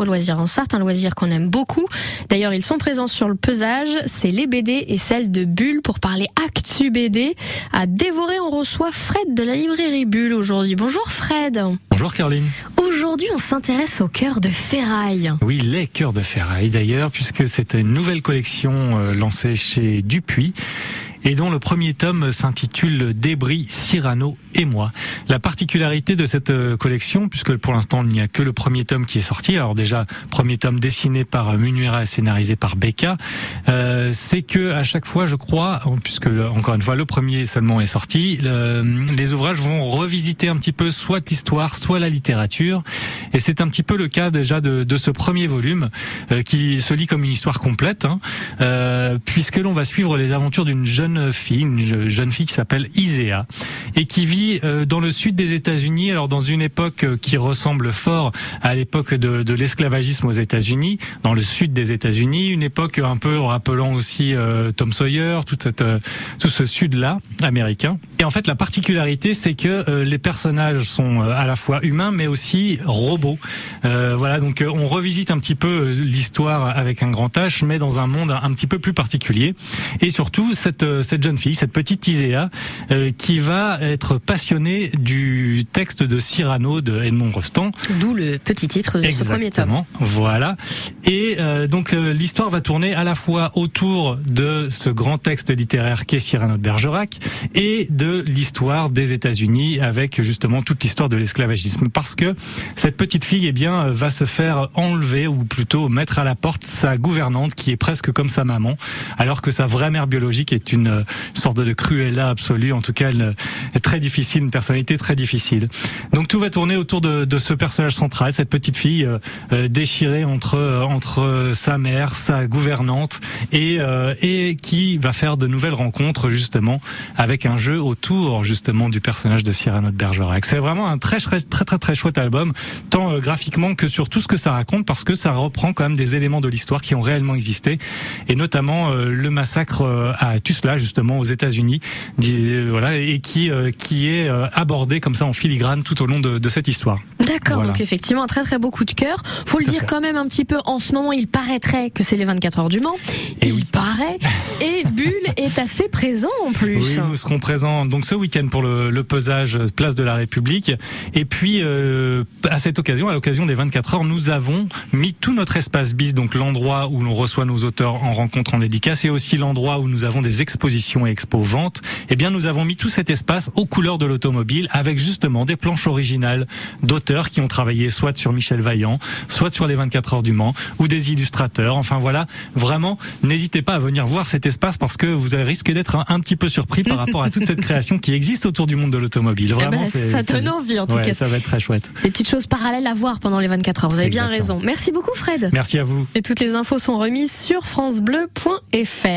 au loisir en Sarthe, un loisir qu'on aime beaucoup. D'ailleurs, ils sont présents sur le pesage, c'est les BD et celles de Bulle pour parler Actu BD. À dévorer, on reçoit Fred de la librairie Bulle aujourd'hui. Bonjour Fred. Bonjour Caroline. Aujourd'hui, on s'intéresse aux cœurs de ferraille. Oui, les cœurs de ferraille d'ailleurs, puisque c'est une nouvelle collection euh, lancée chez Dupuis et dont le premier tome s'intitule Débris, Cyrano et moi. La particularité de cette euh, collection, puisque pour l'instant il n'y a que le premier tome qui est sorti, alors déjà premier tome dessiné par euh, Munuera et scénarisé par Becca, euh, c'est que à chaque fois, je crois, puisque encore une fois le premier seulement est sorti, les ouvrages vont revisiter un petit peu soit l'histoire, soit la littérature, et c'est un petit peu le cas déjà de, de ce premier volume qui se lit comme une histoire complète, hein, puisque l'on va suivre les aventures d'une jeune fille, une jeune fille qui s'appelle Isea et qui vit euh, dans le sud des États-Unis, alors dans une époque euh, qui ressemble fort à l'époque de, l'esclavagisme aux États-Unis, dans le sud des États-Unis, une époque un peu rappelant aussi euh, Tom Sawyer, tout ce sud-là américain. Et en fait, la particularité, c'est que les personnages sont à la fois humains, mais aussi robots. voilà, donc on revisite un petit peu l'histoire avec un grand H, mais dans un monde un petit peu plus particulier. Et surtout, cette cette jeune fille, cette petite Iséa, euh, qui va être passionnée du texte de Cyrano de Edmond Rostand. D'où le petit titre de ce premier tome. Voilà. Et euh, donc l'histoire va tourner à la fois autour de ce grand texte littéraire qu'est Cyrano de Bergerac et de l'histoire des États-Unis avec justement toute l'histoire de l'esclavagisme. Parce que cette petite fille, eh bien, va se faire enlever ou plutôt mettre à la porte sa gouvernante qui est presque comme sa maman, alors que sa vraie mère biologique est une une, sorte de cruella absolue. En tout cas, est très difficile, une personnalité très difficile. Donc tout va tourner autour de, de ce personnage central, cette petite fille euh, euh déchirée entre euh, entre sa mère, sa gouvernante et euh, et qui va faire de nouvelles rencontres justement avec un jeu autour justement du personnage de Cyrano de Bergerac. C'est vraiment un très très très très, très chouette album, tant graphiquement que sur tout ce que ça raconte, parce que ça reprend quand même des éléments de l'histoire qui ont réellement existé, et notamment le massacre à Tusla justement aux États-Unis, voilà, et qui euh, qui est euh, abordé comme ça en filigrane tout au long de, de cette histoire. D'accord, donc effectivement un très très beau coup de cœur. Faut le dire quand même un petit peu. En ce moment, il paraîtrait que c'est les 24 heures du Mans. Et il paraît. Et Bulle est assez présent en plus. Oui, nous serons présents donc ce week-end pour le, le, pesage Place de la République. Et puis euh, à cette occasion, à l'occasion des 24 heures, nous avons mis tout notre espace bis, donc l'endroit où l'on reçoit nos auteurs en rencontre en dédicace, et aussi l'endroit où nous avons des expositions exposition et expo vente, eh bien nous avons mis tout cet espace aux couleurs de l'automobile avec justement des planches originales d'auteurs qui ont travaillé soit sur Michel Vaillant, soit sur les 24 heures du Mans ou des illustrateurs. Enfin voilà, vraiment, n'hésitez pas à venir voir cet espace parce que vous risquez d'être un, petit peu surpris par rapport à toute cette création qui existe autour du monde de l'automobile. Eh Vraiment, ben, ça donne envie en tout cas. Ça va être très chouette. Des petites choses parallèles à voir pendant les 24 heures. Vous avez bien raison. Merci beaucoup Fred. Merci à vous. Et toutes les infos sont remises sur francebleu.fr.